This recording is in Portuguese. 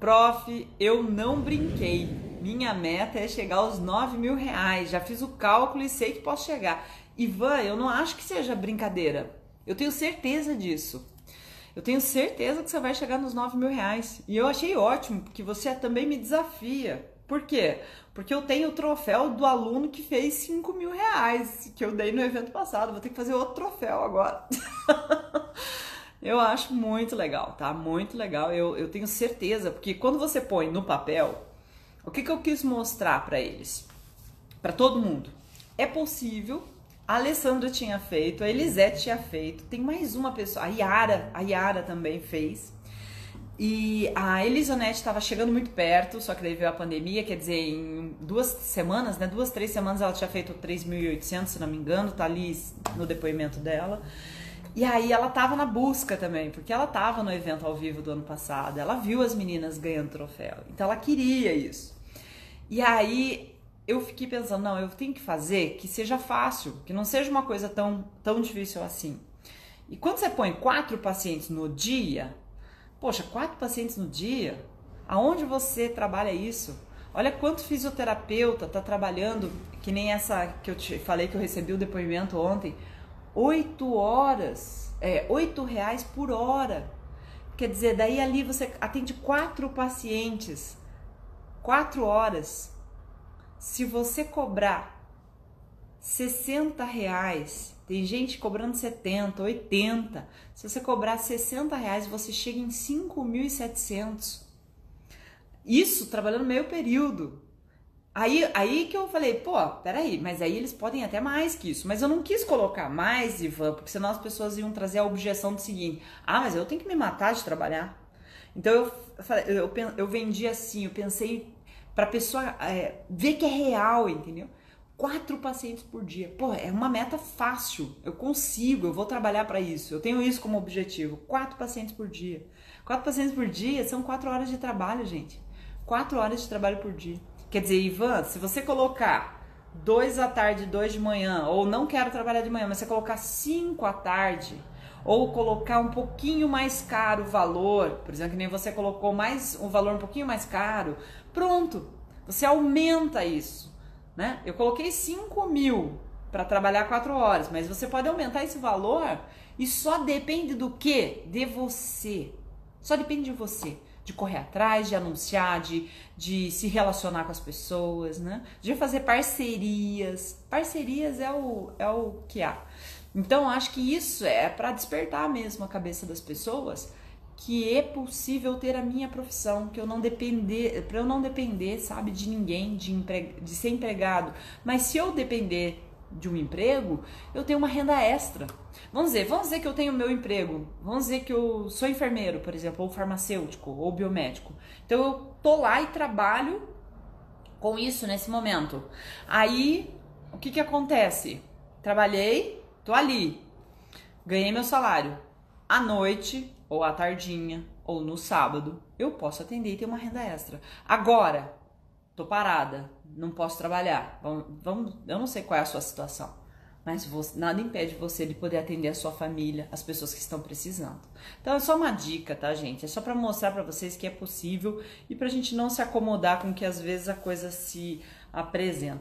Prof, eu não brinquei. Minha meta é chegar aos 9 mil reais. Já fiz o cálculo e sei que posso chegar. Ivan, eu não acho que seja brincadeira. Eu tenho certeza disso. Eu tenho certeza que você vai chegar nos 9 mil reais. E eu achei ótimo, porque você também me desafia. Por quê? Porque eu tenho o troféu do aluno que fez 5 mil reais, que eu dei no evento passado. Vou ter que fazer outro troféu agora. eu acho muito legal, tá? Muito legal. Eu, eu tenho certeza, porque quando você põe no papel, o que, que eu quis mostrar para eles? Para todo mundo. É possível. A Alessandra tinha feito, a Elisete tinha feito, tem mais uma pessoa, a Yara, a Yara também fez. E a Elisonete estava chegando muito perto, só que daí veio a pandemia, quer dizer, em duas semanas, né? Duas, três semanas ela tinha feito 3.800, se não me engano, tá ali no depoimento dela. E aí ela tava na busca também, porque ela tava no evento ao vivo do ano passado, ela viu as meninas ganhando troféu, então ela queria isso. E aí eu fiquei pensando, não, eu tenho que fazer que seja fácil, que não seja uma coisa tão, tão difícil assim. E quando você põe quatro pacientes no dia, Poxa, quatro pacientes no dia? Aonde você trabalha isso? Olha quanto fisioterapeuta está trabalhando, que nem essa que eu te falei que eu recebi o depoimento ontem, oito horas, é, oito reais por hora. Quer dizer, daí ali você atende quatro pacientes, quatro horas. Se você cobrar 60 reais tem gente cobrando 70, 80. Se você cobrar 60 reais, você chega em 5.700. Isso trabalhando meio período. Aí, aí que eu falei, pô, peraí, mas aí eles podem até mais que isso. Mas eu não quis colocar mais, Ivan, porque senão as pessoas iam trazer a objeção do seguinte: ah, mas eu tenho que me matar de trabalhar. Então eu, eu, eu vendi assim, eu pensei para a pessoa é, ver que é real, entendeu? quatro pacientes por dia. Pô, é uma meta fácil. Eu consigo, eu vou trabalhar para isso. Eu tenho isso como objetivo. Quatro pacientes por dia. Quatro pacientes por dia são quatro horas de trabalho, gente. Quatro horas de trabalho por dia. Quer dizer, Ivan, se você colocar dois à tarde, dois de manhã, ou não quero trabalhar de manhã, mas você colocar cinco à tarde, ou colocar um pouquinho mais caro o valor, por exemplo, que nem você colocou mais um valor um pouquinho mais caro, pronto, você aumenta isso né? Eu coloquei 5 mil para trabalhar 4 horas, mas você pode aumentar esse valor e só depende do que? De você. Só depende de você. De correr atrás, de anunciar, de, de se relacionar com as pessoas, né? De fazer parcerias. Parcerias é o, é o que há. Então, acho que isso é para despertar mesmo a cabeça das pessoas que é possível ter a minha profissão, que eu não depender, para eu não depender, sabe, de ninguém, de, empre, de ser empregado. Mas se eu depender de um emprego, eu tenho uma renda extra. Vamos dizer, vamos dizer que eu tenho meu emprego, vamos dizer que eu sou enfermeiro, por exemplo, ou farmacêutico, ou biomédico. Então eu tô lá e trabalho com isso nesse momento. Aí, o que que acontece? Trabalhei, tô ali, ganhei meu salário. À noite, ou à tardinha, ou no sábado, eu posso atender e ter uma renda extra. Agora, tô parada, não posso trabalhar. Vamos, vamos, eu não sei qual é a sua situação, mas você, nada impede você de poder atender a sua família, as pessoas que estão precisando. Então é só uma dica, tá, gente? É só para mostrar para vocês que é possível e pra gente não se acomodar com que às vezes a coisa se apresenta.